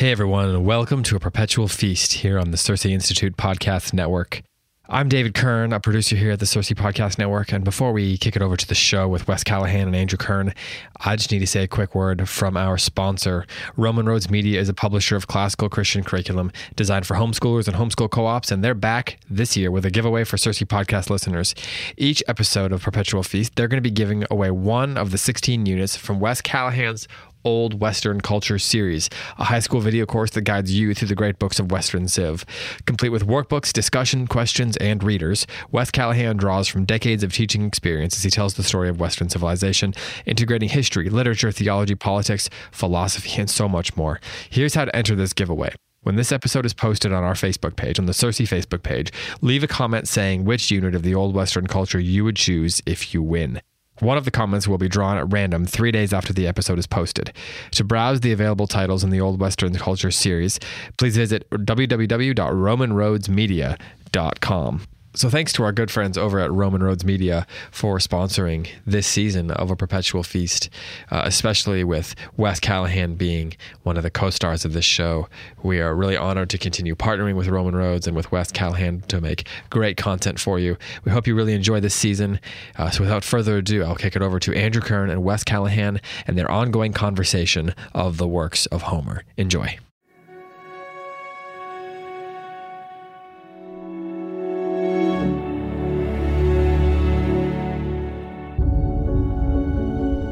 Hey everyone, and welcome to a perpetual feast here on the CiRCE Institute Podcast Network. I'm David Kern, a producer here at the CiRCE Podcast Network. And before we kick it over to the show with Wes Callihan and Andrew Kern, I just need to say a quick word from our sponsor. Roman Roads Media is a publisher of classical Christian curriculum designed for homeschoolers and homeschool co ops, and they're back this year with a giveaway for CiRCE Podcast listeners. Each episode of Perpetual Feast, they're going to be giving away one of the 16 units from Wes Callihan's Old Western Culture series, a high school video course that guides you through the great books of Western Civ. Complete with workbooks, discussion, questions, and readers, Wes Callihan draws from decades of teaching experience as he tells the story of Western civilization, integrating history, literature, theology, politics, philosophy, and so much more. Here's how to enter this giveaway. When this episode is posted on our Facebook page, on the CiRCE Facebook page, leave a comment saying which unit of the Old Western culture you would choose if you win. One of the comments will be drawn at random three days after the episode is posted. To browse the available titles in the Old Western Culture series, please visit www.romanroadsmedia.com. So, thanks to our good friends over at Roman Roads Media for sponsoring this season of A Perpetual Feast, uh, especially with Wes Callihan being one of the co stars of this show. We are really honored to continue partnering with Roman Roads and with Wes Callihan to make great content for you. We hope you really enjoy this season. Uh, so, without further ado, I'll kick it over to Andrew Kern and Wes Callihan and their ongoing conversation of the works of Homer. Enjoy.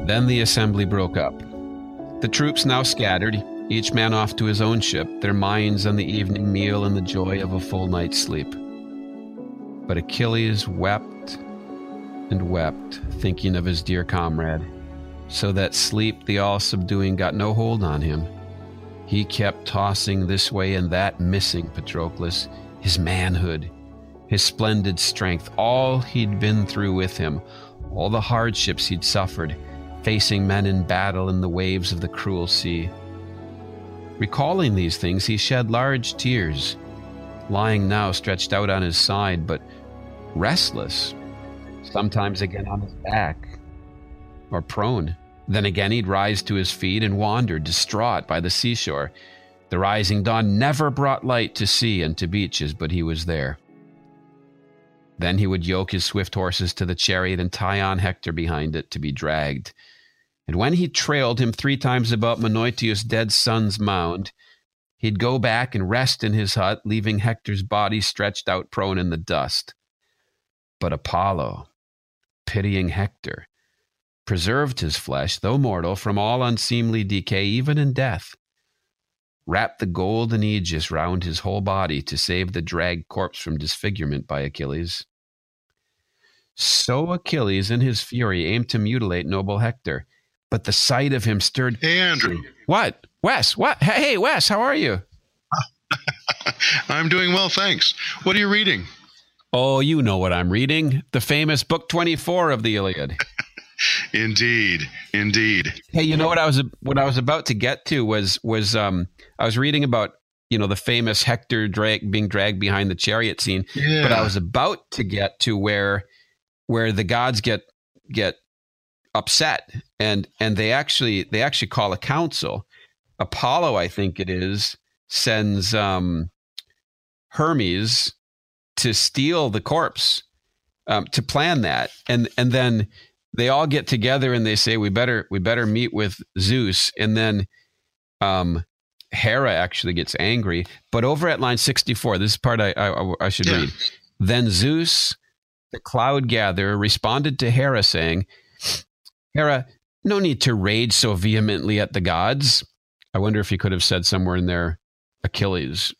Then the assembly broke up. The troops now scattered, each man off to his own ship, their minds on the evening meal and the joy of a full night's sleep. But Achilles wept and wept, thinking of his dear comrade, so that sleep, the all subduing, got no hold on him. He kept tossing this way and that, missing Patroclus, his manhood, his splendid strength, all he'd been through with him, all the hardships he'd suffered facing men in battle in the waves of the cruel sea. Recalling these things, he shed large tears, lying now stretched out on his side, but restless, sometimes again on his back or prone. Then again he'd rise to his feet and wander, distraught, by the seashore. The rising dawn never brought light to sea and to beaches, but he was there. Then he would yoke his swift horses to the chariot and tie on Hector behind it to be dragged. And when he trailed him three times about Menoetius' dead son's mound, he'd go back and rest in his hut, leaving Hector's body stretched out prone in the dust. But Apollo, pitying Hector, preserved his flesh, though mortal, from all unseemly decay, even in death wrapped the golden aegis round his whole body to save the dragged corpse from disfigurement by Achilles. So Achilles, in his fury, aimed to mutilate noble Hector, but the sight of him stirred. Hey, Andrew. What? Wes, what? Hey, Wes, how are you? I'm doing well, thanks. What are you reading? Oh, you know what I'm reading. The famous book 24 of the Iliad. indeed, indeed. Hey, you know what I was what I was about to get to was was um I was reading about you know the famous Hector drag, being dragged behind the chariot scene, Yeah. but I was about to get to where where the gods get get upset and and they actually they actually call a council. Apollo, I think it is, sends um Hermes to steal the corpse um, to plan that, and and then they all get together and they say we better we better meet with Zeus, and then um, Hera actually gets angry. But over at line sixty four, this is part I I, I should Yeah. read. Then Zeus, the cloud gatherer, responded to Hera, saying, "Hera, no need to rage so vehemently at the gods." I wonder if he could have said somewhere in there, Achilles.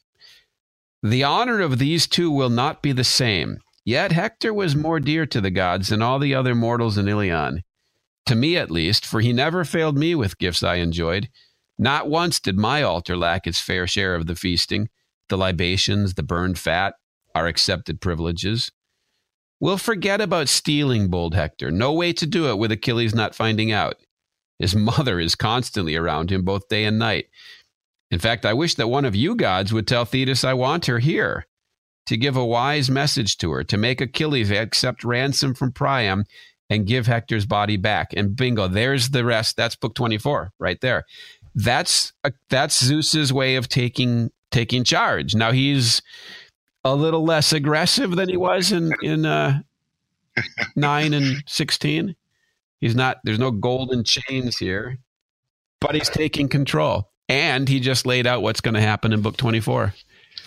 The honor of these two will not be the same. Yet Hector was more dear to the gods than all the other mortals in Ilion. To me, at least, for he never failed me with gifts I enjoyed. Not once did my altar lack its fair share of the feasting, the libations, the burned fat, our accepted privileges. We'll forget about stealing, bold Hector. No way to do it with Achilles not finding out. His mother is constantly around him both day and night. In fact, I wish that one of you gods would tell Thetis I want her here, to give a wise message to her, to make Achilles accept ransom from Priam and give Hector's body back. And bingo, there's the rest. That's book 24 right there. that's a, that's Zeus's way of taking taking charge. Now he's a little less aggressive than he was in in uh, nine and sixteen. He's not. There's no golden chains here, but he's taking control, and he just laid out what's going to happen in book twenty four.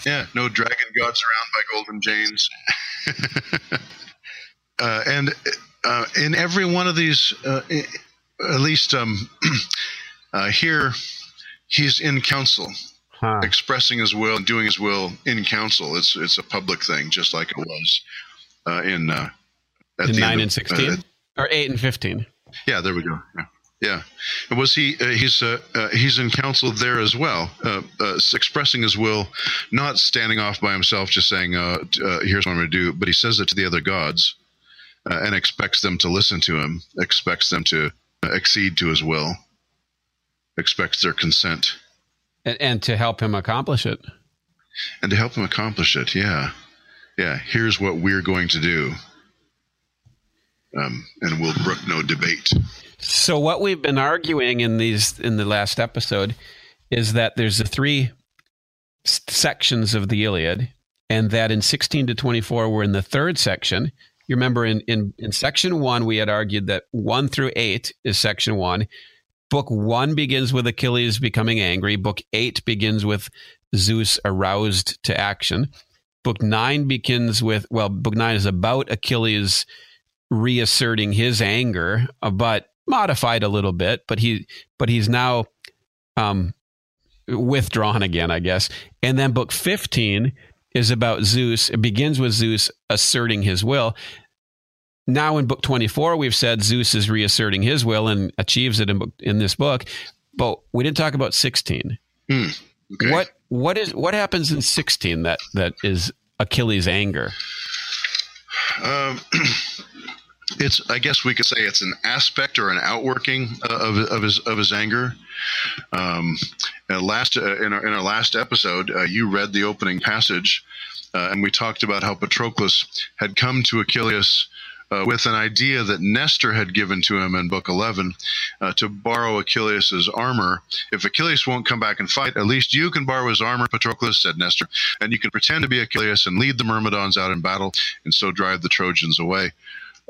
Yeah, no dragon gods around by golden chains. uh, and uh, in every one of these, uh, at least um, uh, here, he's in council, huh. expressing his will and doing his will in council. It's it's a public thing, just like it was uh, in uh, in nine and sixteen or eight and fifteen. Yeah, there we go. Yeah. Yeah, was he? Uh, he's uh, uh, he's in council there as well, uh, uh, expressing his will, not standing off by himself, just saying, uh, "Here's what I'm going to do." But he says it to the other gods, and expects them to listen to him, expects them to accede to his will, expects their consent, and, and to help him accomplish it. And to help him accomplish it, yeah, yeah. Here's what we're going to do, um, and we'll brook no debate. So what we've been arguing in these in the last episode is that there's the three sections of the Iliad, and that in 16 to 24 we're in the third section. You remember in in in section one we had argued that one through eight is section one. Book one begins with Achilles becoming angry. Book eight begins with Zeus aroused to action. Book nine begins with well, book nine is about Achilles reasserting his anger, uh, but modified a little bit, but he but he's now um, withdrawn again, I guess. And then book 15 is about Zeus. It begins with Zeus asserting his will. Now in book 24, we've said Zeus is reasserting his will and achieves it in, book, in this book, but we didn't talk about 16. Hmm. Okay. What what is what happens in 16 that that is Achilles' anger? Um, it's I guess we could say it's an aspect or an outworking uh, of, of his of his anger. Um, last uh, in, our, in our last episode, uh, you read the opening passage, uh, and we talked about how Patroclus had come to Achilles. Uh, with an idea that Nestor had given to him in Book 11 uh, to borrow Achilles' armor. If Achilles won't come back and fight, at least you can borrow his armor, Patroclus, said Nestor, and you can pretend to be Achilles and lead the Myrmidons out in battle and so drive the Trojans away.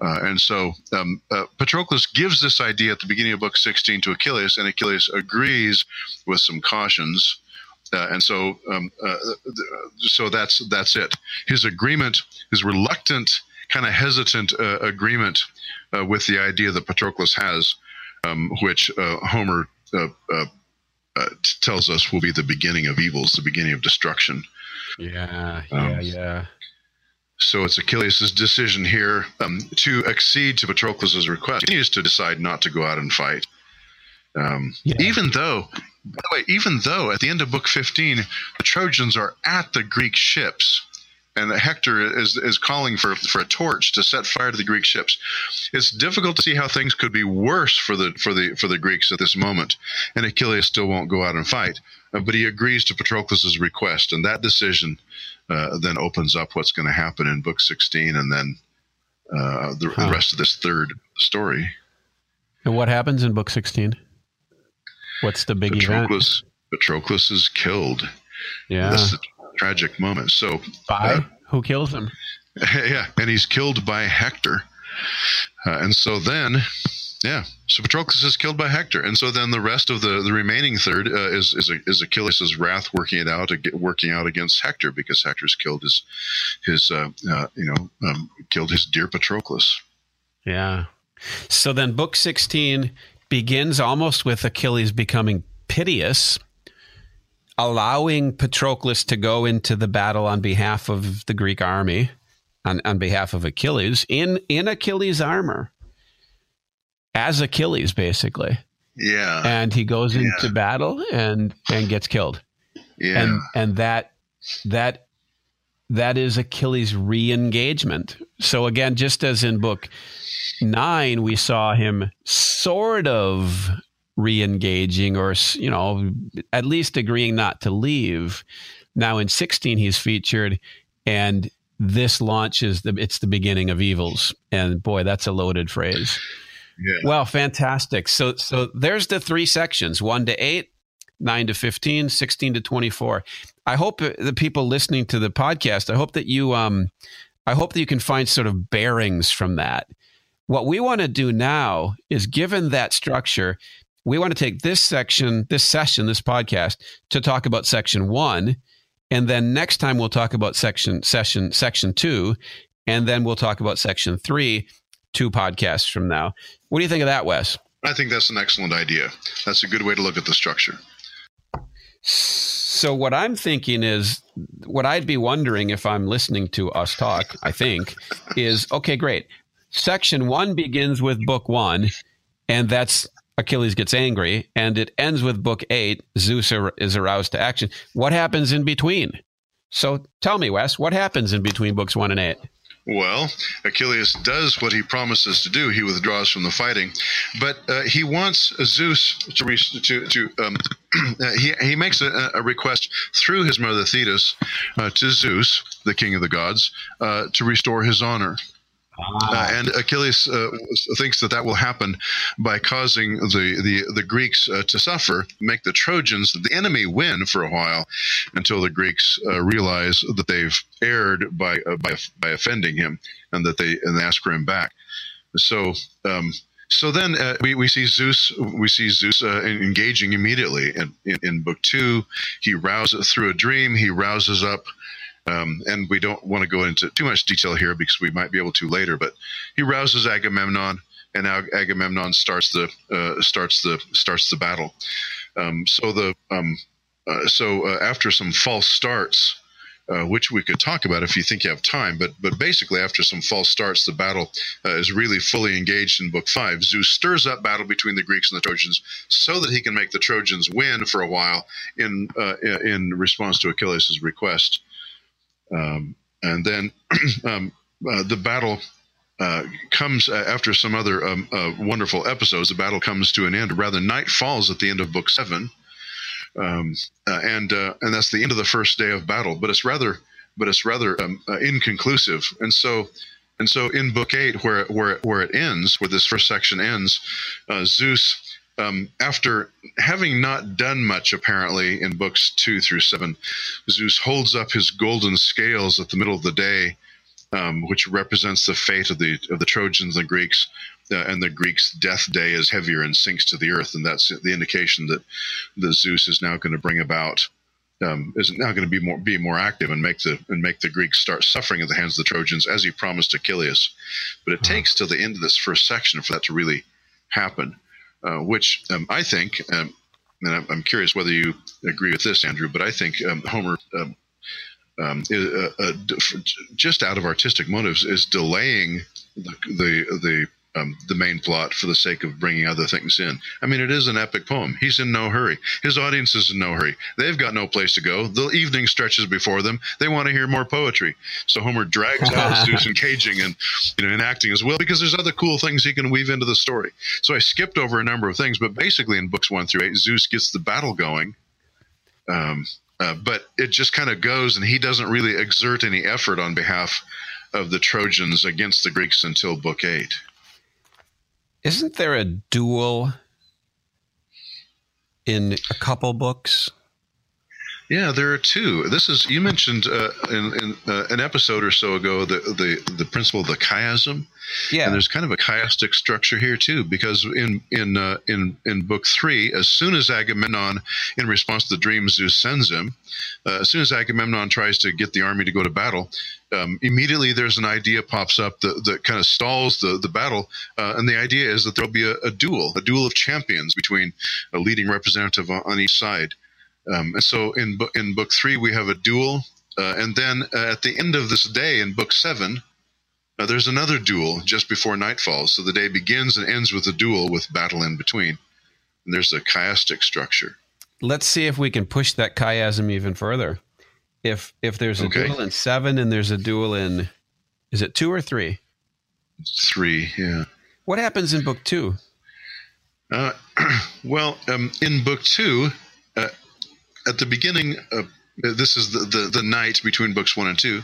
Uh, and so um, uh, Patroclus gives this idea at the beginning of book 16 to Achilles, and Achilles agrees with some cautions. Uh, and so, um, uh, so that's that's it. His agreement, his reluctant, kind of hesitant uh, agreement uh, with the idea that Patroclus has, um, which Homer tells us will be the beginning of evils, the beginning of destruction. Yeah, yeah, um, yeah. So it's Achilles' decision here um, to accede to Patroclus' request. He needs to decide not to go out and fight. Um, yeah. Even though, by the way, even though at the end of Book 15, the Trojans are at the Greek ships, and Hector is is calling for for a torch to set fire to the Greek ships. It's difficult to see how things could be worse for the for the for the Greeks at this moment, and Achilles still won't go out and fight. Uh, but he agrees to Patroclus' request, and that decision uh, then opens up what's going to happen in book 16 and then uh, the, huh. the, rest of this third story. And what happens in book 16? What's the big Patroclus, event? Patroclus is killed. Yeah. This is a tragic moment. So, by uh, who kills him? Yeah, and he's killed by Hector. Uh, and so then yeah. So Patroclus is killed by Hector, and so then the rest of the, the remaining third uh, is is, is Achilles' wrath working it out, working out against Hector because Hector's killed his his uh, uh, you know um, killed his dear Patroclus. Yeah. So then, book sixteen begins almost with Achilles becoming piteous, allowing Patroclus to go into the battle on behalf of the Greek army, on, on behalf of Achilles in in Achilles' armor as Achilles, basically. Yeah. And he goes yeah. into battle and and gets killed. Yeah. And and that that that is Achilles' re-engagement. So again, just as in book nine, we saw him sort of re-engaging, or you know, at least agreeing not to leave. Now in sixteen, he's featured, and this launches the it's the beginning of evils. And boy, that's a loaded phrase. Yeah. Well, fantastic. So so there's the three sections, 1 to 8, 9 to 15, 16 to 24. I hope the people listening to the podcast, I hope that you um I hope that you can find sort of bearings from that. What we want to do now is given that structure, we want to take this section, this session, this podcast to talk about section 1 and then next time we'll talk about section session section 2 and then we'll talk about section 3 two podcasts from now. What do you think of that, Wes? I think that's an excellent idea. That's a good way to look at the structure. So what I'm thinking is what I'd be wondering if I'm listening to us talk, I think, is okay, great. Section 1 begins with book 1 and that's Achilles gets angry and it ends with book 8 Zeus is aroused to action. What happens in between? So tell me, Wes, what happens in between books 1 and 8? Well, Achilles does what he promises to do. He withdraws from the fighting, but uh, he wants Zeus to re- to, to um, he he makes a, a, request through his mother Thetis uh, to Zeus, the king of the gods, uh, to restore his honor. Uh, and Achilles uh, thinks that that will happen by causing the the, the Greeks uh, to suffer, make the Trojans, the enemy, win for a while, until the Greeks uh, realize that they've erred by uh, by by offending him, and that they and they ask for him back. So. Um, so then uh, we, we see Zeus we see Zeus uh, engaging immediately in, in, in, book two. He rouses through a dream. He rouses up um, and we don't want to go into too much detail here because we might be able to later. But he rouses Agamemnon, and now Agamemnon starts the uh, starts the starts the battle. Um, so the um, uh, so uh, after some false starts, uh, which we could talk about if you think you have time. But but basically, after some false starts, the battle uh, is really fully engaged in Book Five. Zeus stirs up battle between the Greeks and the Trojans so that he can make the Trojans win for a while in uh, in response to Achilles' request. Um, and then um, uh, the battle uh, comes uh, after some other um, uh, wonderful episodes. The battle comes to an end. Rather, night falls at the end of book seven, um, uh, and uh, and that's the end of the first day of battle. But it's rather, but it's rather um, inconclusive. And so, and so in book eight, where where where it ends, where this first section ends, Zeus um, after having not done much apparently in books two through seven, Zeus holds up his golden scales at the middle of the day, um, which represents the fate of the of the Trojans and Greeks. Uh, and the Greeks' death day is heavier and sinks to the earth, and that's the indication that the Zeus is now going to bring about um, is now going to be more be more active and make the and make the Greeks start suffering at the hands of the Trojans as he promised Achilles. But it uh-huh. takes till the end of this first section for that to really happen. Uh, which um, I think, um, and I'm, curious whether you agree with this, Andrew, but I think um, Homer, um, um, uh, uh, just out of artistic motives, is delaying the, the, the um, the main plot for the sake of bringing other things in. I mean, it is an epic poem. He's in no hurry. His audience is in no hurry. They've got no place to go. The evening stretches before them. They want to hear more poetry. So Homer drags out Zeus engaging and you know enacting as well because there's other cool things he can weave into the story. So I skipped over a number of things, but basically in books one through eight, Zeus gets the battle going. Um, uh, but it just kind of goes, and he doesn't really exert any effort on behalf of the Trojans against the Greeks until book eight. Isn't there a duel in a couple books? Yeah, there are two. This is you mentioned uh, in, in uh, an episode or so ago the the the principle of the chiasm. Yeah, and there's kind of a chiastic structure here too, because in in uh, in in book three, as soon as Agamemnon, in response to the dream Zeus sends him, uh, as soon as Agamemnon tries to get the army to go to battle, um, immediately there's an idea pops up that, that kind of stalls the, the battle. Uh, and the idea is that there'll be a, a, duel, a duel of champions between a leading representative on, each side. Um, and so in, in book three, we have a duel. Uh, and then uh, at the end of this day in book seven, uh, there's another duel just before night falls. So the day begins and ends with a duel with battle in between. And there's a chiastic structure. Let's see if we can push that chiasm even further. If if there's a okay. duel in seven and there's a duel in, is it two or three? Three, yeah. What happens in book two? Uh, well, um, in book two, uh, at the beginning, uh, this is the, the, the night between books one and two.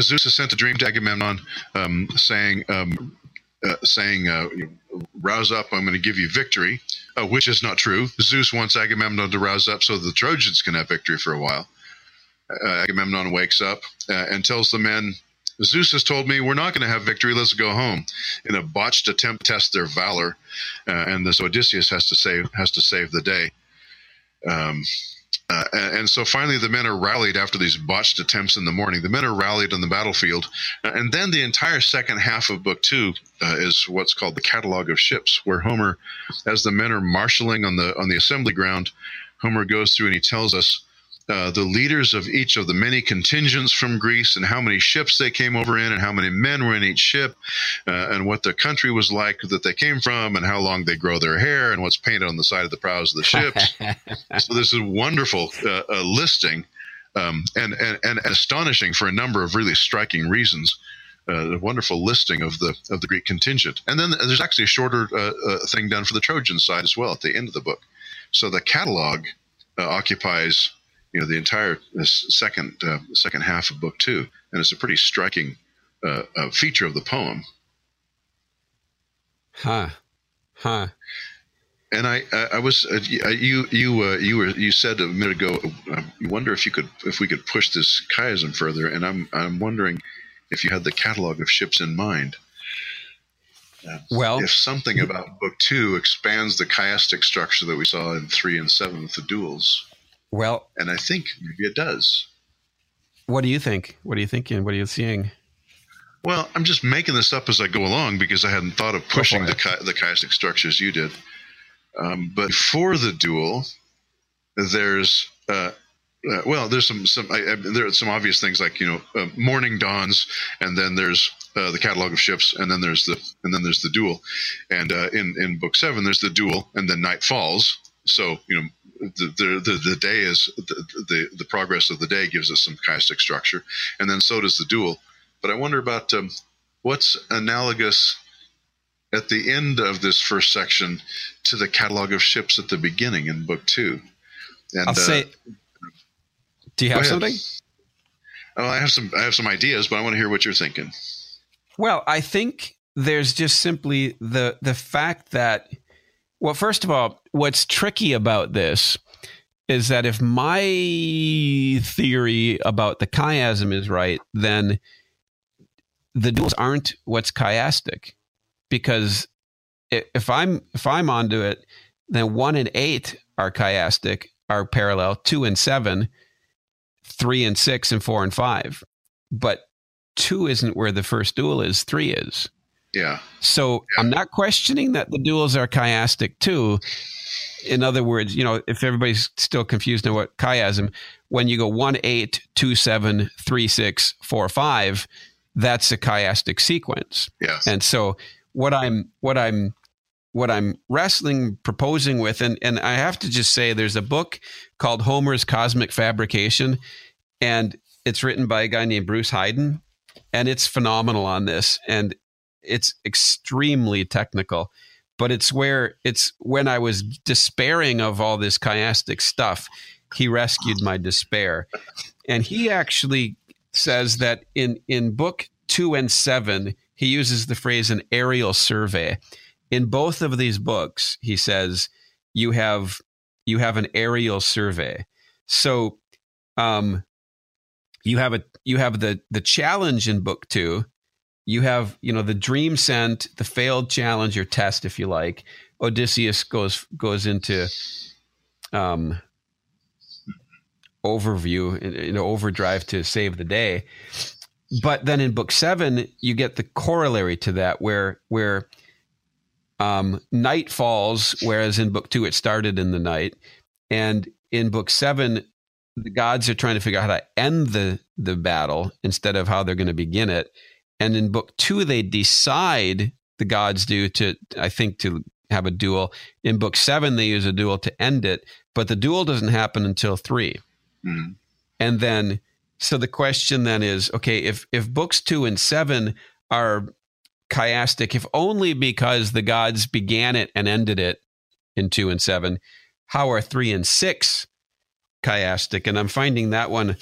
Zeus has sent a dream to Agamemnon, um, saying, um, uh, saying, uh, "Rouse up! I'm going to give you victory," uh, which is not true. Zeus wants Agamemnon to rouse up so the Trojans can have victory for a while. Uh, Agamemnon wakes up uh, and tells the men, Zeus has told me we're not going to have victory. Let's go home. In a botched attempt test their valor, uh, and this Odysseus has to save has to save the day. Um, uh, and, and, so finally, the men are rallied after these botched attempts in the morning. The men are rallied on the battlefield, uh, and then the entire second half of book two uh, is what's called the catalog of ships, where Homer, as the men are marshaling on the on the assembly ground, Homer goes through and he tells us uh, the leaders of each of the many contingents from Greece and how many ships they came over in and how many men were in each ship uh, and what the country was like that they came from and how long they grow their hair and what's painted on the side of the prows of the ships. so this is a wonderful uh, listing um, and, and, and astonishing for a number of really striking reasons. Uh, a wonderful listing of the of the Greek contingent, and then there's actually a shorter uh, uh, thing done for the Trojan side as well at the end of the book. So the catalog uh, occupies you know the entire second uh, second half of book two, and it's a pretty striking uh, uh, feature of the poem. Huh, huh. And I, I, I was uh, you, you, uh, you were, you said a minute ago. I wonder if you could, if we could push this chiasm further. And I'm, I'm wondering if you had the catalog of ships in mind. Uh, well, if something about book two expands the chiastic structure that we saw in three and seven with the duels. Well, and I think maybe it does. What do you think? What are you thinking? What are you seeing? Well, I'm just making this up as I go along because I hadn't thought of pushing the chi- the chiastic structures you did. Um, but for the duel, there's uh, uh, well, there's some some I, I, there are some obvious things like you know uh, morning dawns, and then there's uh, the catalog of ships, and then there's the and then there's the duel, and uh, in in book seven there's the duel, and then night falls. So you know the, the, the day is the, the, the progress of the day gives us some chiastic structure, and then so does the duel. But I wonder about um, what's analogous at the end of this first section to the catalog of ships at the beginning in book two. And, I'll say, uh, do you have something? Oh, I have some. I have some ideas, but I want to hear what you're thinking. Well, I think there's just simply the the fact that well, first of all, what's tricky about this is that if my theory about the chiasm is right, then the duels aren't what's chiastic, because if I'm if I'm onto it, then one and eight are chiastic, are parallel. Two and seven, three and six, and four and five, but two isn't where the first duel is. Three is. Yeah. So yeah. I'm not questioning that the duels are chiastic too. In other words, you know, if everybody's still confused on what chiasm, when you go one eight two seven three six four five, that's a chiastic sequence. Yes. And so what I'm what I'm what I'm wrestling proposing with, and and I have to just say, there's a book called Homer's Cosmic Fabrication, and it's written by a guy named Bruce Heiden, and it's phenomenal on this. And it's extremely technical but it's where it's when I was despairing of all this chiastic stuff, he rescued my despair. And he actually says that in, in book two and seven, he uses the phrase an aerial survey. In both of these books, he says you have you have an aerial survey. So um you have a you have the the challenge in book two you have you know the dream sent the failed challenge or test if you like. Odysseus goes goes into um overview you know overdrive to save the day. But then in book seven you get the corollary to that where where um night falls whereas in book two it started in the night. And in book seven the gods are trying to figure out how to end the the battle instead of how they're going to begin it and in book two, they decide the gods do to, I think, to have a duel. In book seven, they use a duel to end it, but the duel doesn't happen until 3 mm-hmm. And then, so the question then is, okay, if if books two and seven are chiastic, if only because the gods began it and ended it in two and seven, how are three and six chiastic? And I'm finding that one,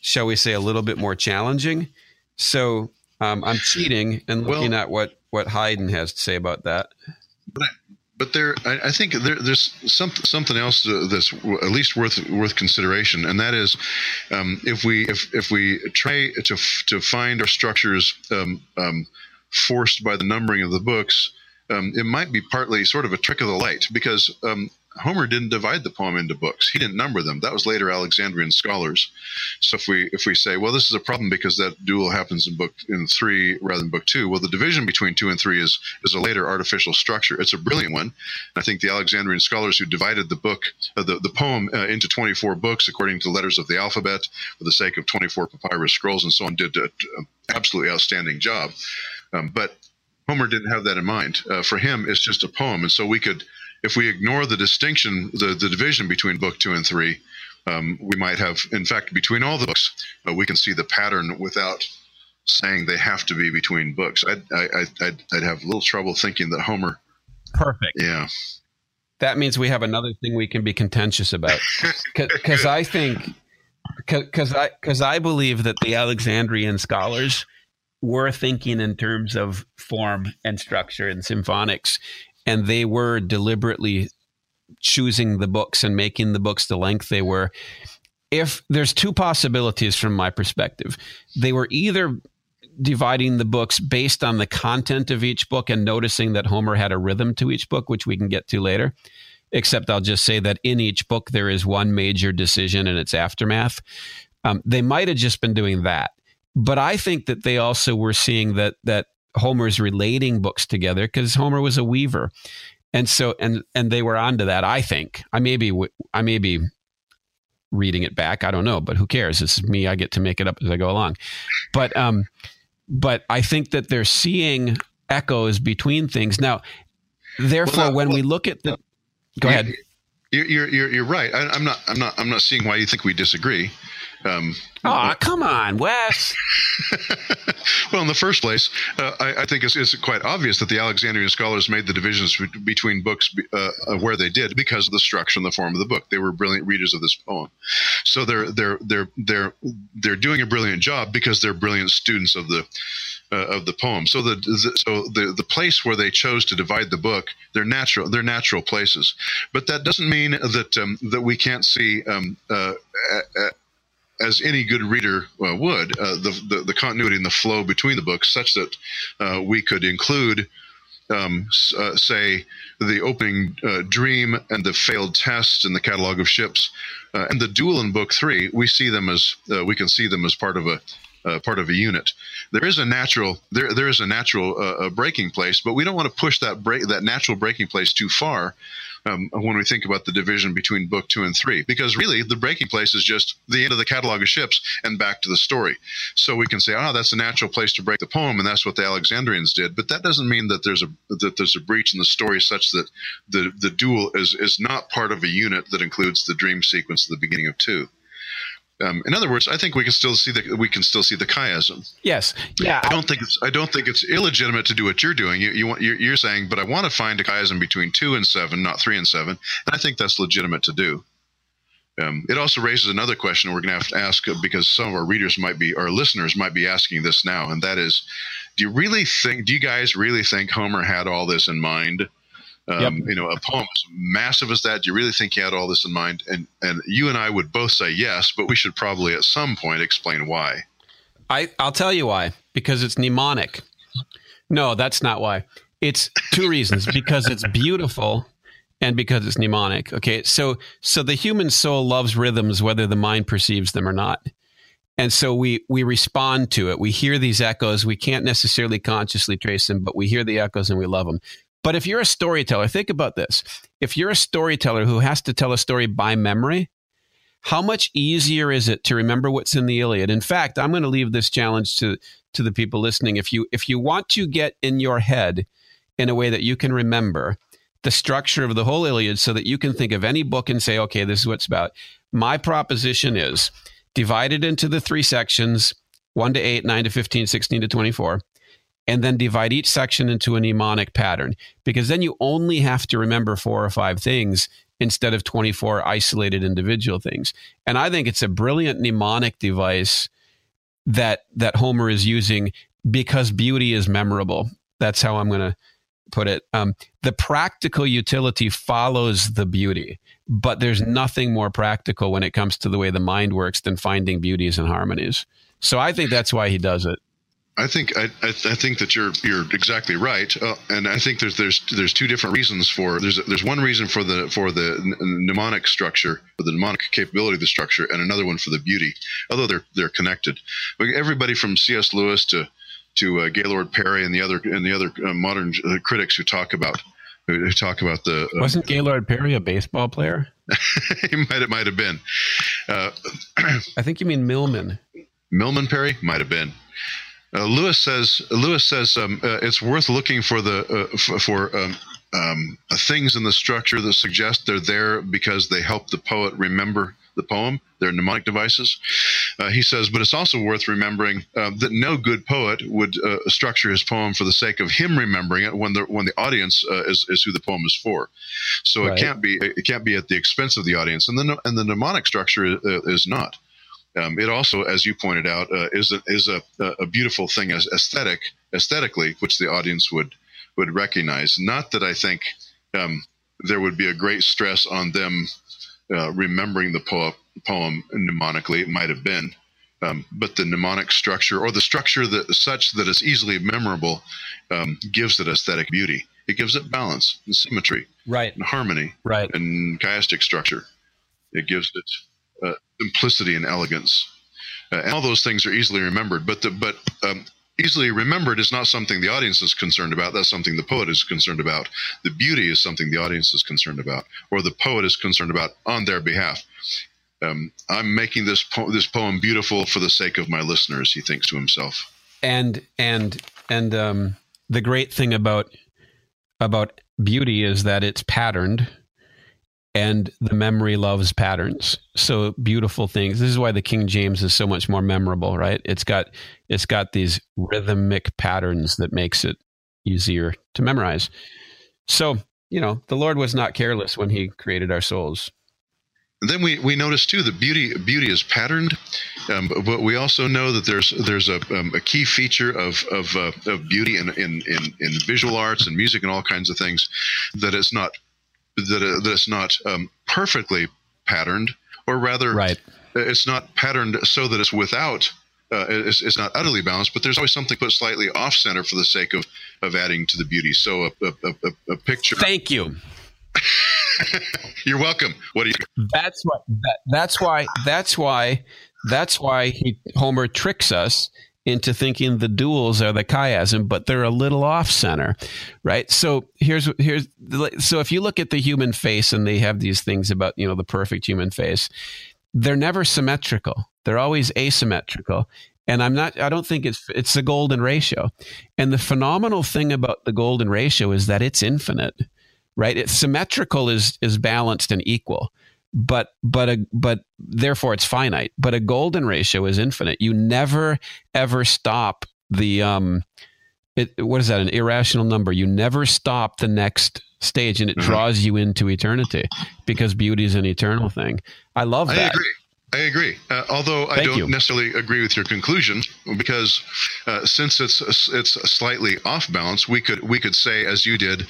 shall we say, a little bit more challenging. So um, I'm cheating and looking well, at what what Heiden has to say about that. But, but there, I, I think there, there's some, something else that's at least worth worth consideration, and that is um, if we if, if we try to to find our structures um, um, forced by the numbering of the books, um, it might be partly sort of a trick of the light because um, Homer didn't divide the poem into books. He didn't number them. That was later Alexandrian scholars. So if we if we say, well, this is a problem because that duel happens in book in three rather than book two, well, the division between two and three is is a later artificial structure. It's a brilliant one. I think the Alexandrian scholars who divided the book uh, the the poem uh, into 24 books according to the letters of the alphabet for the sake of 24 papyrus scrolls and so on did an absolutely outstanding job. Um, but Homer didn't have that in mind. Uh, for him, it's just a poem, and so we could if we ignore the distinction, the, the division between book two and three, um, we might have, in fact, between all the books, uh, we can see the pattern without saying they have to be between books. I'd, I, I'd, I'd have a little trouble thinking that Homer. Perfect. Yeah. That means we have another thing we can be contentious about. Because I think, because I, cause I believe that the Alexandrian scholars were thinking in terms of form and structure and symphonics and they were deliberately choosing the books and making the books the length they were. If there's two possibilities from my perspective, they were either dividing the books based on the content of each book and noticing that Homer had a rhythm to each book, which we can get to later. Except I'll just say that in each book there is one major decision and its aftermath. Um, they might have just been doing that, but I think that they also were seeing that that Homer's relating books together because Homer was a weaver, and so and and they were onto that. I think I may be I may be reading it back. I don't know, but who cares? This is me. I get to make it up as I go along. But um, but I think that they're seeing echoes between things now. Therefore, well, when well, we look at the, go ahead. You're, you're, you're right. I, am not I'm not I'm not seeing why you think we disagree. Um, oh, come on, Wes. well, in the first place, uh, I, I, think it's, it's, quite obvious that the Alexandrian scholars made the divisions between books uh, where they did because of the structure and the form of the book. They were brilliant readers of this poem, so they're they're they're they're they're doing a brilliant job because they're brilliant students of the uh, of the poem. So the, the, so the the place where they chose to divide the book, they're natural they're natural places, but that doesn't mean that um, that we can't see um, uh, as any good reader uh, would, uh, the, the, the continuity and the flow between the books, such that uh, we could include, um, uh, say, the opening uh, dream and the failed test and the catalog of ships, uh, and the duel in book three. We see them as we can see them as part of a uh, part of a unit. There is a natural there there is a natural uh, breaking place, but we don't want to push that break that natural breaking place too far um, when we think about the division between book two and three, because really the breaking place is just the end of the catalog of ships and back to the story. So we can say, oh, that's a natural place to break the poem, and that's what the Alexandrians did. But that doesn't mean that there's a that there's a breach in the story such that the the duel is is not part of a unit that includes the dream sequence at the beginning of two. Um, in other words, I think we can still see the we can still see the chiasm. Yes, yeah. I don't think it's I don't think it's illegitimate to do what you're doing. You, you want you're, you're saying, but I want to find a chiasm between two and seven, not three and seven, and I think that's legitimate to do. Um, it also raises another question we're going to have to ask uh, because some of our readers might be, our listeners might be asking this now, and that is, do you really think, do you guys really think Homer had all this in mind? Um, yep. You know, a poem as massive as that. Do you really think he had all this in mind? And and you and I would both say yes, but we should probably at some point explain why. I I'll tell you why. Because it's mnemonic. No, that's not why. It's two reasons. because it's beautiful and because it's mnemonic. Okay, so so the human soul loves rhythms whether the mind perceives them or not. And so we we respond to it. We hear these echoes. We can't necessarily consciously trace them, but we hear the echoes and we love them. But if you're a storyteller, think about this. If you're a storyteller who has to tell a story by memory, how much easier is it to remember what's in the Iliad? In fact, I'm going to leave this challenge to to the people listening. If you if you want to get in your head in a way that you can remember the structure of the whole Iliad so that you can think of any book and say, okay, this is what it's about. My proposition is divided into the three sections 1 to 8, 9 to 15, 16 to 24 and then divide each section into a mnemonic pattern because then you only have to remember four or five things instead of 24 isolated individual things. And I think it's a brilliant mnemonic device that that Homer is using because beauty is memorable. That's how I'm going to put it. Um, the practical utility follows the beauty, but there's nothing more practical when it comes to the way the mind works than finding beauties and harmonies. So I think that's why he does it. I think I, I, I, think that you're you're exactly right, uh, and I think there's there's there's two different reasons for there's there's one reason for the for the mnemonic structure, for the mnemonic capability of the structure, and another one for the beauty. Although they're they're connected. Everybody from C.S. Lewis to to uh, Gaylord Perry and the other and the other uh, modern uh, critics who talk about who talk about the uh, wasn't Gaylord Perry a baseball player? he might it might have been. Uh, I think you mean Milman. Milman Parry might have been. Uh, Lewis says Lewis says um, uh, it's worth looking for the uh, f- for um, um, things in the structure that suggest they're there because they help the poet remember the poem. They're mnemonic devices. Uh, he says, but it's also worth remembering uh, that no good poet would uh, structure his poem for the sake of him remembering it when the when the audience is, is who the poem is for. So right. it can't be it can't be at the expense of the audience, and the and the mnemonic structure is, is not. Um, it also, as you pointed out, uh, is a, is a, a beautiful thing as aesthetic aesthetically, which the audience would would recognize. Not that I think um, there would be a great stress on them uh, remembering the poem, poem mnemonically. It might have been, um, but the mnemonic structure or the structure that such that it's easily memorable um, gives it aesthetic beauty. It gives it balance and symmetry, right, and harmony, right, and chiastic structure. It gives it simplicity and elegance. Uh, and all those things are easily remembered, but the, but um, easily remembered is not something the audience is concerned about. That's something the poet is concerned about. The beauty is something the audience is concerned about, or the poet is concerned about on their behalf. Um, I'm making this po- this poem beautiful for the sake of my listeners. He thinks to himself. And and and um, the great thing about about beauty is that it's patterned and the memory loves patterns. So beautiful things. This is why the king james is so much more memorable right? It's got it's got these rhythmic patterns that makes it easier to memorize. So you know the lord was not careless when he created our souls. Then we, we notice too that beauty beauty is patterned, um, but we also know that there's there's a, um, a key feature of of, uh, of beauty in, in, in in visual arts and music and all kinds of things that it's not that, uh, that it's not um, perfectly patterned, or rather, right. it's not patterned so that it's without. Uh, it's, it's, not utterly balanced, but there's always something put slightly off center for the sake of, of adding to the beauty. So a, a, a, a picture. Thank you. You're welcome. What do you? That's why. That, that's why. That's why. That's why he, Homer tricks us into thinking the duels are the chiasm, but they're a little off center, right? So here's here's so if you look at the human face and they have these things about you know the perfect human face, they're never symmetrical. They're always asymmetrical. And I'm not I don't think it's it's the golden ratio. And the phenomenal thing about the golden ratio is that it's infinite. Right? It's symmetrical is is balanced and equal but but a but therefore it's finite. But a golden ratio is infinite. You never ever stop the um it, what is that? An irrational number. You never stop the next stage and it mm-hmm. draws you into eternity because beauty is an eternal thing. I love that. I agree. I agree. Uh, although Thank I don't you. necessarily agree with your conclusion, because uh, since it's it's slightly off balance, we could we could say, as you did,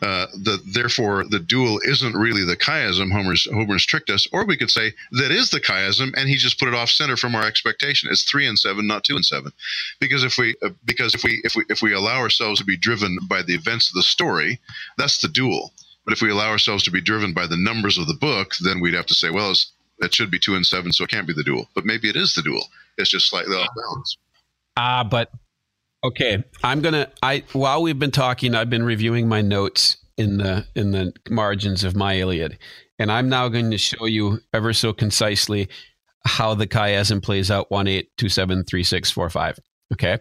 uh, that therefore the duel isn't really the chiasm. Homer's Homer's tricked us, or we could say that is the chiasm, and he just put it off center from our expectation. It's three and seven, not two and seven, because if we uh, because if we if we if we allow ourselves to be driven by the events of the story, that's the duel. But if we allow ourselves to be driven by the numbers of the book, then we'd have to say, well, it's it should be two and seven, so it can't be the duel. But maybe it is the duel. It's just slightly off balance. Ah, uh, but okay. I'm gonna. I while we've been talking, I've been reviewing my notes in the in the margins of my Iliad, and I'm now going to show you ever so concisely how the chiasm plays out one eight two seven three six four five. Okay,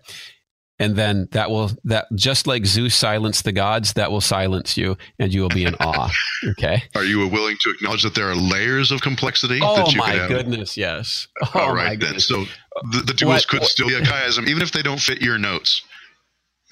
and then that will that just like Zeus silenced the gods, that will silence you, and you will be in awe. Okay. Are you willing to acknowledge that there are layers of complexity? That oh you Oh my goodness, yes. Oh All right then. So the, the duels what, could what, still be a chiasm, even if they don't fit your notes.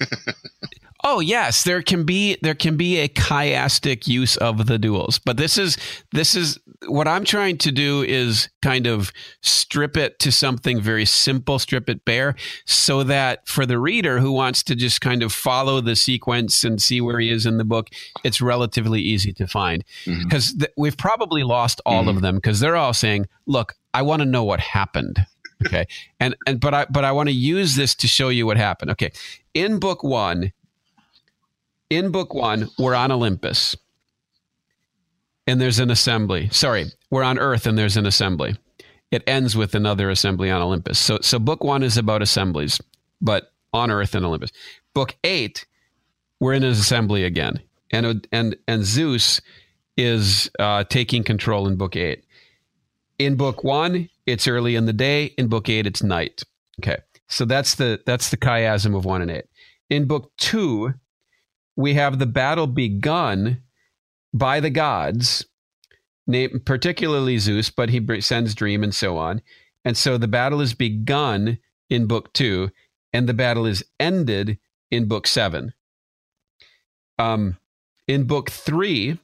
Oh yes, there can be there can be a chiastic use of the duels, but this is this is what I'm trying to do is kind of strip it to something very simple, strip it bare, so that for the reader who wants to just kind of follow the sequence and see where he is in the book, it's relatively easy to find. Because mm-hmm. th- we've probably lost all mm-hmm. of them because they're all saying, "Look, I want to know what happened." Okay, and and but I but I want to use this to show you what happened. Okay, in book one in book one, we're on Olympus and there's an assembly. Sorry, we're on Earth and there's an assembly. It ends with another assembly on Olympus. So, so book one is about assemblies, but on Earth and Olympus. Book eight, we're in an assembly again, and and and Zeus is uh, taking control in book eight. In book one, it's early in the day. In book eight, it's night. Okay, so that's the that's the chiasm of one and eight. In book two, we have the battle begun by the gods, particularly Zeus, but he sends Dream and so on. And so the battle is begun in book two, and the battle is ended in book seven. Um, in book three,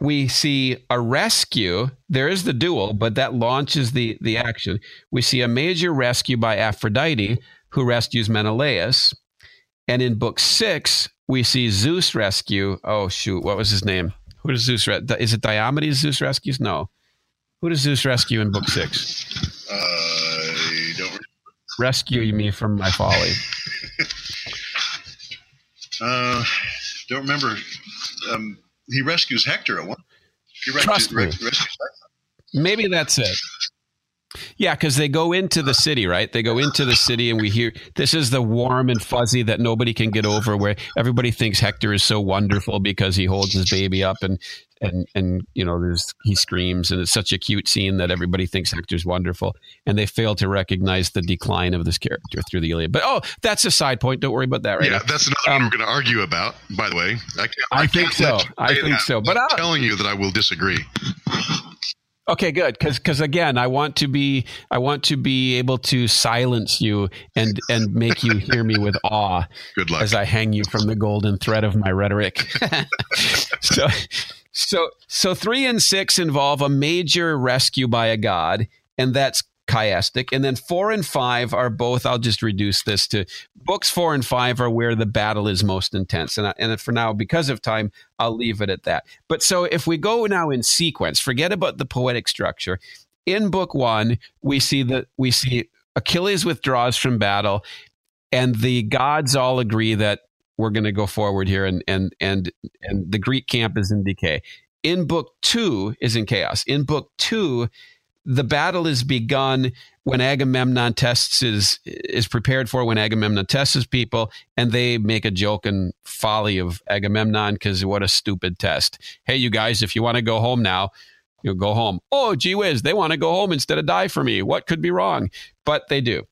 we see a rescue. There is the duel, but that launches the, the action. We see a major rescue by Aphrodite, who rescues Menelaus. And in book six, we see Zeus rescue. Oh shoot, what was his name? Who does Zeus? Re- is it Diomedes Zeus rescues? No. Who does Zeus rescue in book six? Uh, I don't rescue me from my folly. uh, don't remember. Um, he rescues Hector at one. He rescues, Trust me. rescues Hector. Maybe that's it. Yeah, because they go into the city, right? They go into the city, and we hear this is the warm and fuzzy that nobody can get over, where everybody thinks Hector is so wonderful because he holds his baby up and and and you know there's he screams, and it's such a cute scene that everybody thinks Hector's wonderful, and they fail to recognize the decline of this character through the Iliad. But oh, that's a side point. Don't worry about that right yeah, now. that's another um, we're going to argue about. By the way, I, I, I think so. I think so. But I'm telling you that I will disagree. Okay, good. Because because again, I want to be I want to be able to silence you and and make you hear me with awe. Good luck as I hang you from the golden thread of my rhetoric. so so so three and six involve a major rescue by a god, and that's chiastic. And then four and five are both, I'll just reduce this to books four and five are where the battle is most intense. And, I, and for now, because of time, I'll leave it at that. But so if we go now in sequence, forget about the poetic structure. In book one, we see that we see Achilles withdraws from battle, and the gods all agree that we're going to go forward here, and and and and the Greek camp is in decay. In book two is in chaos. In book two, the battle is begun when Agamemnon tests is is prepared for when Agamemnon tests his people, and they make a joke and folly of Agamemnon because what a stupid test. Hey, you guys, if you want to go home now, you'll go home. Oh, gee whiz, they want to go home instead of die for me. What could be wrong? But they do.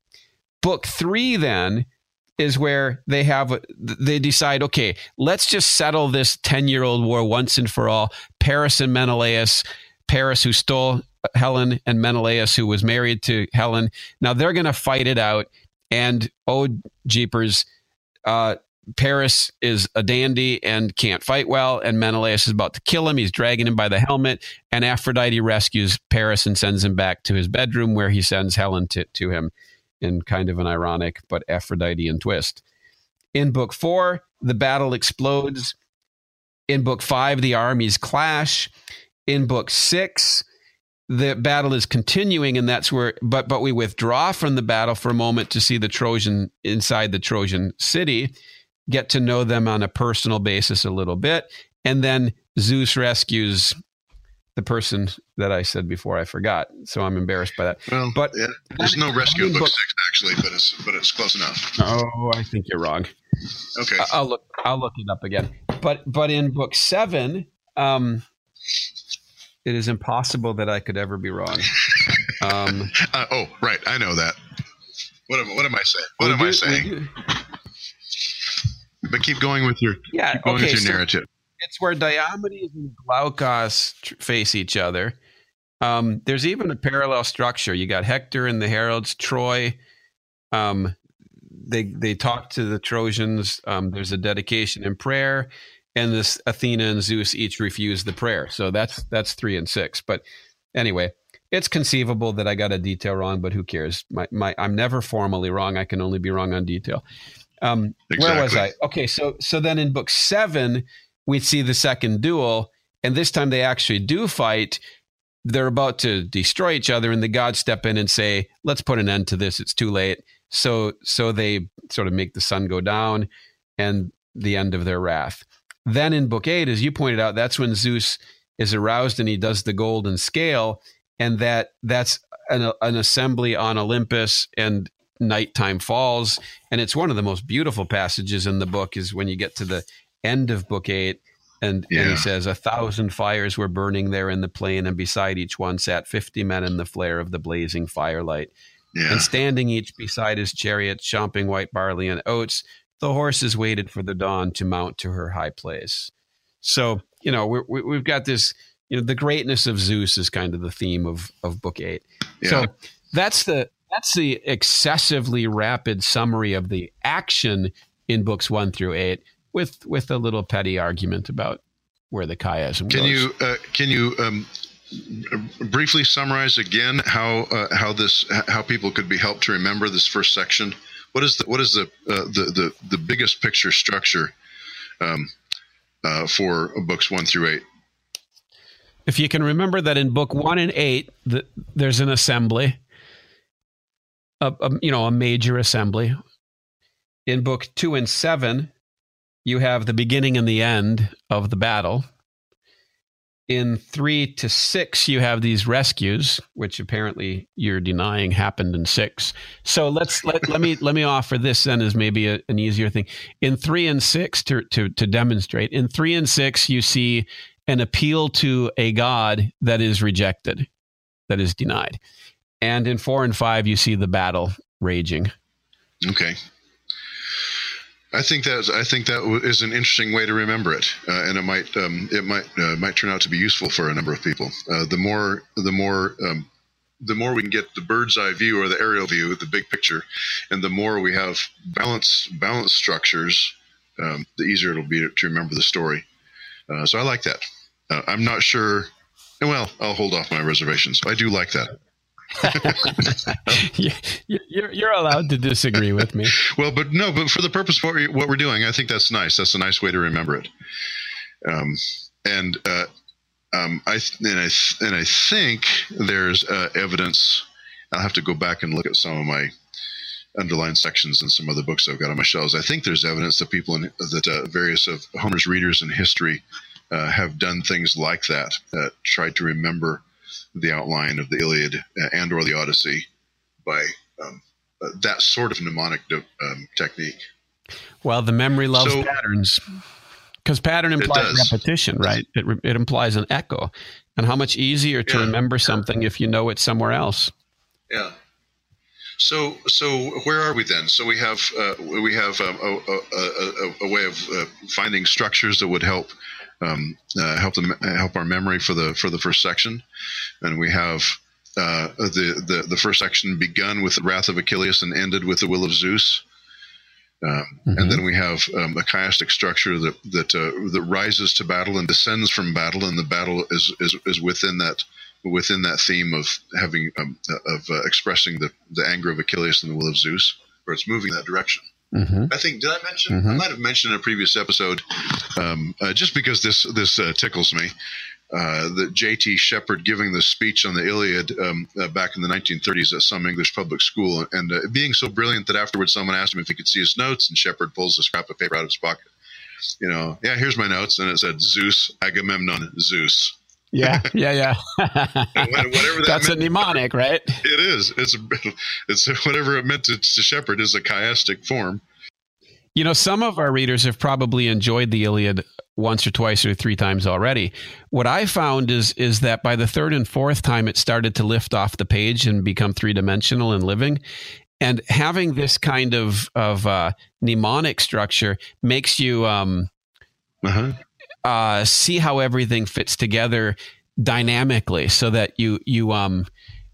Book three then is where they have they decide okay let's just settle this 10 year old war once and for all paris and menelaus paris who stole Helen and Menelaus, who was married to Helen. Now they're going to fight it out. And oh, jeepers, uh, Paris is a dandy and can't fight well, and Menelaus is about to kill him. He's dragging him by the helmet, and Aphrodite rescues Paris and sends him back to his bedroom, where he sends Helen to, to him in kind of an ironic but Aphroditean twist. In book four, the battle explodes. In book five, the armies clash. In book six, the battle is continuing and that's where but but we withdraw from the battle for a moment to see the trojan inside the trojan city get to know them on a personal basis a little bit and then zeus rescues the person that i said before i forgot so i'm embarrassed by that. Well, but yeah, there's no rescue in book, book six actually but it's but it's close enough. Oh i think you're wrong. Okay. I'll look i'll look it up again. But but in book seven um it is impossible that I could ever be wrong. Um, uh, oh, right. I know that. What am, what am I saying? What am do, I saying? But keep going with your yeah. Keep going okay, with your so narrative. It's where Diomedes and Glaucus face each other. Um, there's even a parallel structure. You got Hector and the heralds, Troy. Um, they they talk to the Trojans. Um, there's a dedication and prayer, and this Athena and Zeus each refuse the prayer. So that's that's three and six. But anyway, it's conceivable that I got a detail wrong, but who cares? My, my I'm never formally wrong. I can only be wrong on detail. Um, exactly. Where was I? Okay, so so then in book seven we see the second duel, and this time they actually do fight. They're about to destroy each other, and the gods step in and say, "Let's put an end to this. It's too late." So so they sort of make the sun go down, and the end of their wrath. Then in book eight, as you pointed out, that's when Zeus is aroused and he does the golden scale, and that that's an, an assembly on Olympus, and nighttime falls, and it's one of the most beautiful passages in the book. Is when you get to the end of book eight. And, yeah. and, he says, A thousand fires were burning there in the plain, and beside each one sat 50 men in the flare of the blazing firelight. Yeah. And standing each beside his chariot, chomping white barley and oats, the horses waited for the dawn to mount to her high place. So, you know, we we've got this, you know, the greatness of Zeus is kind of the theme of, of book eight. Yeah. So that's the, that's the excessively rapid summary of the action in books one through eight with with a little petty argument about where the chiasm goes. can goes. you uh, can you um, briefly summarize again how uh, how this how people could be helped to remember this first section? What is the what is the uh, the, the the biggest picture structure um, uh, for books one through eight? If you can remember that in book one and eight, the, there's an assembly, a, a, you know, a major assembly. In book two and seven, you have the beginning and the end of the battle. In three to six, you have these rescues, which apparently you're denying happened in six. So let's let, let me let me offer this then as maybe a, an easier thing. In three and six, to, to to demonstrate, in three and six, you see an appeal to a God that is rejected, that is denied. And in four and five, you see the battle raging. Okay. I think that I think that is an interesting way to remember it, uh, and it might um, it might uh, might turn out to be useful for a number of people. Uh, the more the more um, the more we can get the bird's eye view or the aerial view, the big picture, and the more we have balanced balanced structures, um, the easier it'll be to, to remember the story. Uh, so I like that. Uh, I'm not sure. Well, I'll hold off my reservations. I do like that. you're, you're allowed to disagree with me. well, but no, but for the purpose of what, we, what we're doing, I think that's nice. That's a nice way to remember it. Um, and uh, um, I and I and I think there's uh, evidence. I'll have to go back and look at some of my underlined sections in some other books I've got on my shelves. I think there's evidence that people in that uh, various of Homer's readers in history uh, have done things like that, uh, tried to remember the outline of the Iliad and or the Odyssey by um, uh, that sort of mnemonic um, technique. Well, the memory loves so, patterns because pattern implies repetition, right? It, it implies an echo. And how much easier to yeah. remember something if you know it somewhere else? Yeah. So, so where are we then? So we have uh, we have um, a, a, a, a, way of uh, finding structures that would help um, uh, help them help our memory for the for the first section, and we have uh, the, the the first section begun with the wrath of Achilles and ended with the will of Zeus. Um, mm-hmm. And then we have um, a chiastic structure that that uh, that rises to battle and descends from battle, and the battle is is, is within that within that theme of having um, of uh, expressing the the anger of Achilles and the will of Zeus, or it's moving in that direction. Mm-hmm. I think did I mention? Mm-hmm. I might have mentioned in a previous episode, um, uh, just because this this uh, tickles me. Uh, that J.T. Sheppard giving the speech on the Iliad um, uh, back in the 1930s at some English public school, and uh, being so brilliant that afterwards someone asked him if he could see his notes, and Sheppard pulls a scrap of paper out of his pocket. You know, yeah, here's my notes, and it said Zeus, Agamemnon, Zeus. Yeah, yeah, yeah. whatever that That's a mnemonic, right? It is. It's a, it's whatever it meant to, to Sheppard is a chiastic form. You know, some of our readers have probably enjoyed the Iliad once or twice or three times already. What I found is is that by the third and fourth time, it started to lift off the page and become three dimensional and living. And having this kind of of uh, mnemonic structure makes you um, uh-huh uh, see how everything fits together dynamically so that you you um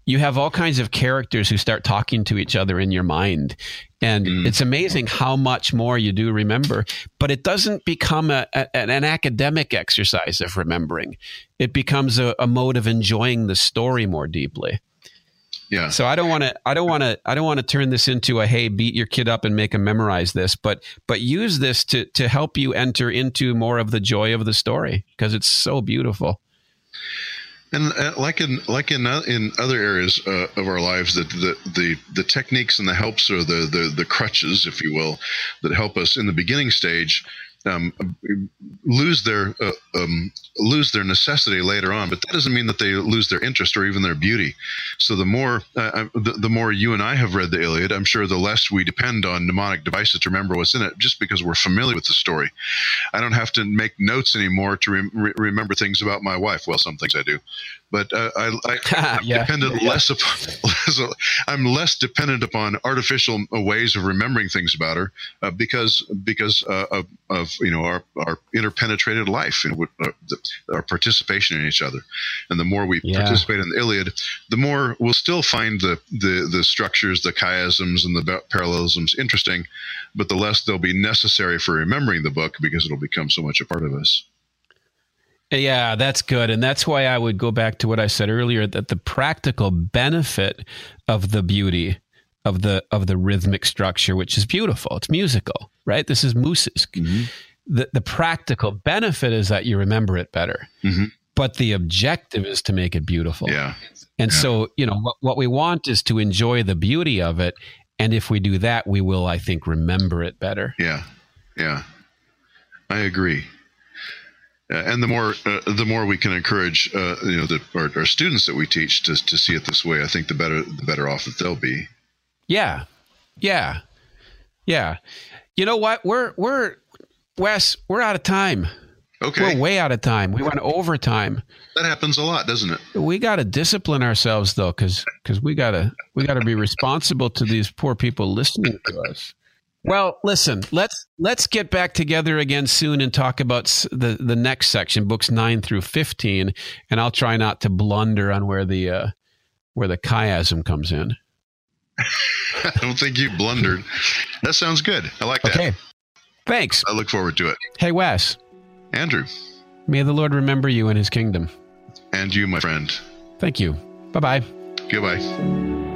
you have all kinds of characters who start talking to each other in your mind. And mm. it's amazing how much more you do remember, but it doesn't become a, a, an academic exercise of remembering. It becomes a, a mode of enjoying the story more deeply. Yeah. So I don't want to I don't want to I don't want to turn this into a hey beat your kid up and make him memorize this, but but use this to to help you enter into more of the joy of the story because it's so beautiful. And uh, like in like in uh, in other areas uh, of our lives, that the, the the techniques and the helps or the, the the crutches, if you will, that help us in the beginning stage um, lose their uh, um, lose their necessity later on, but that doesn't mean that they lose their interest or even their beauty. So the more uh, the, the, more you and I have read the Iliad, I'm sure the less we depend on mnemonic devices to remember what's in it, just because we're familiar with the story. I don't have to make notes anymore to re- remember things about my wife. Well, some things I do, but uh, I, I yeah. dependent yeah. less upon. I'm less dependent upon artificial ways of remembering things about her uh, because because uh, of, of, you know our our interpenetrated life and uh, our participation in each other, and the more we yeah. participate in the Iliad, the more we'll still find the the the structures, the chiasms, and the parallelisms interesting, but the less they'll be necessary for remembering the book because it'll become so much a part of us. Yeah, that's good. And that's why I would go back to what I said earlier that the practical benefit of the beauty of the of the rhythmic structure, which is beautiful. It's musical, right? This is mousike. Mm-hmm. The the practical benefit is that you remember it better. Mm-hmm. But the objective is to make it beautiful. Yeah. And yeah. so, you know, what, what we want is to enjoy the beauty of it. And if we do that, we will, I think, remember it better. Yeah. Yeah. I agree. Uh, and the more uh, the more we can encourage uh, you know the, our, our, students that we teach to, to see it this way, I think the better the better off that they'll be. Yeah, yeah, yeah. You know what? We're we're Wes. We're out of time. Okay, we're way out of time. We went overtime. That happens a lot, doesn't it? We got to discipline ourselves though, because because we gotta we gotta be responsible to these poor people listening to us. Well, listen, let's let's get back together again soon and talk about the the next section, books 9 through 15, and I'll try not to blunder on where the uh, where the chiasm comes in. I don't think you blundered. That sounds good. I like that. Okay. Thanks. I look forward to it. Hey, Wes. Andrew. May the Lord remember you in his kingdom. And you, my friend. Thank you. Bye bye. Goodbye.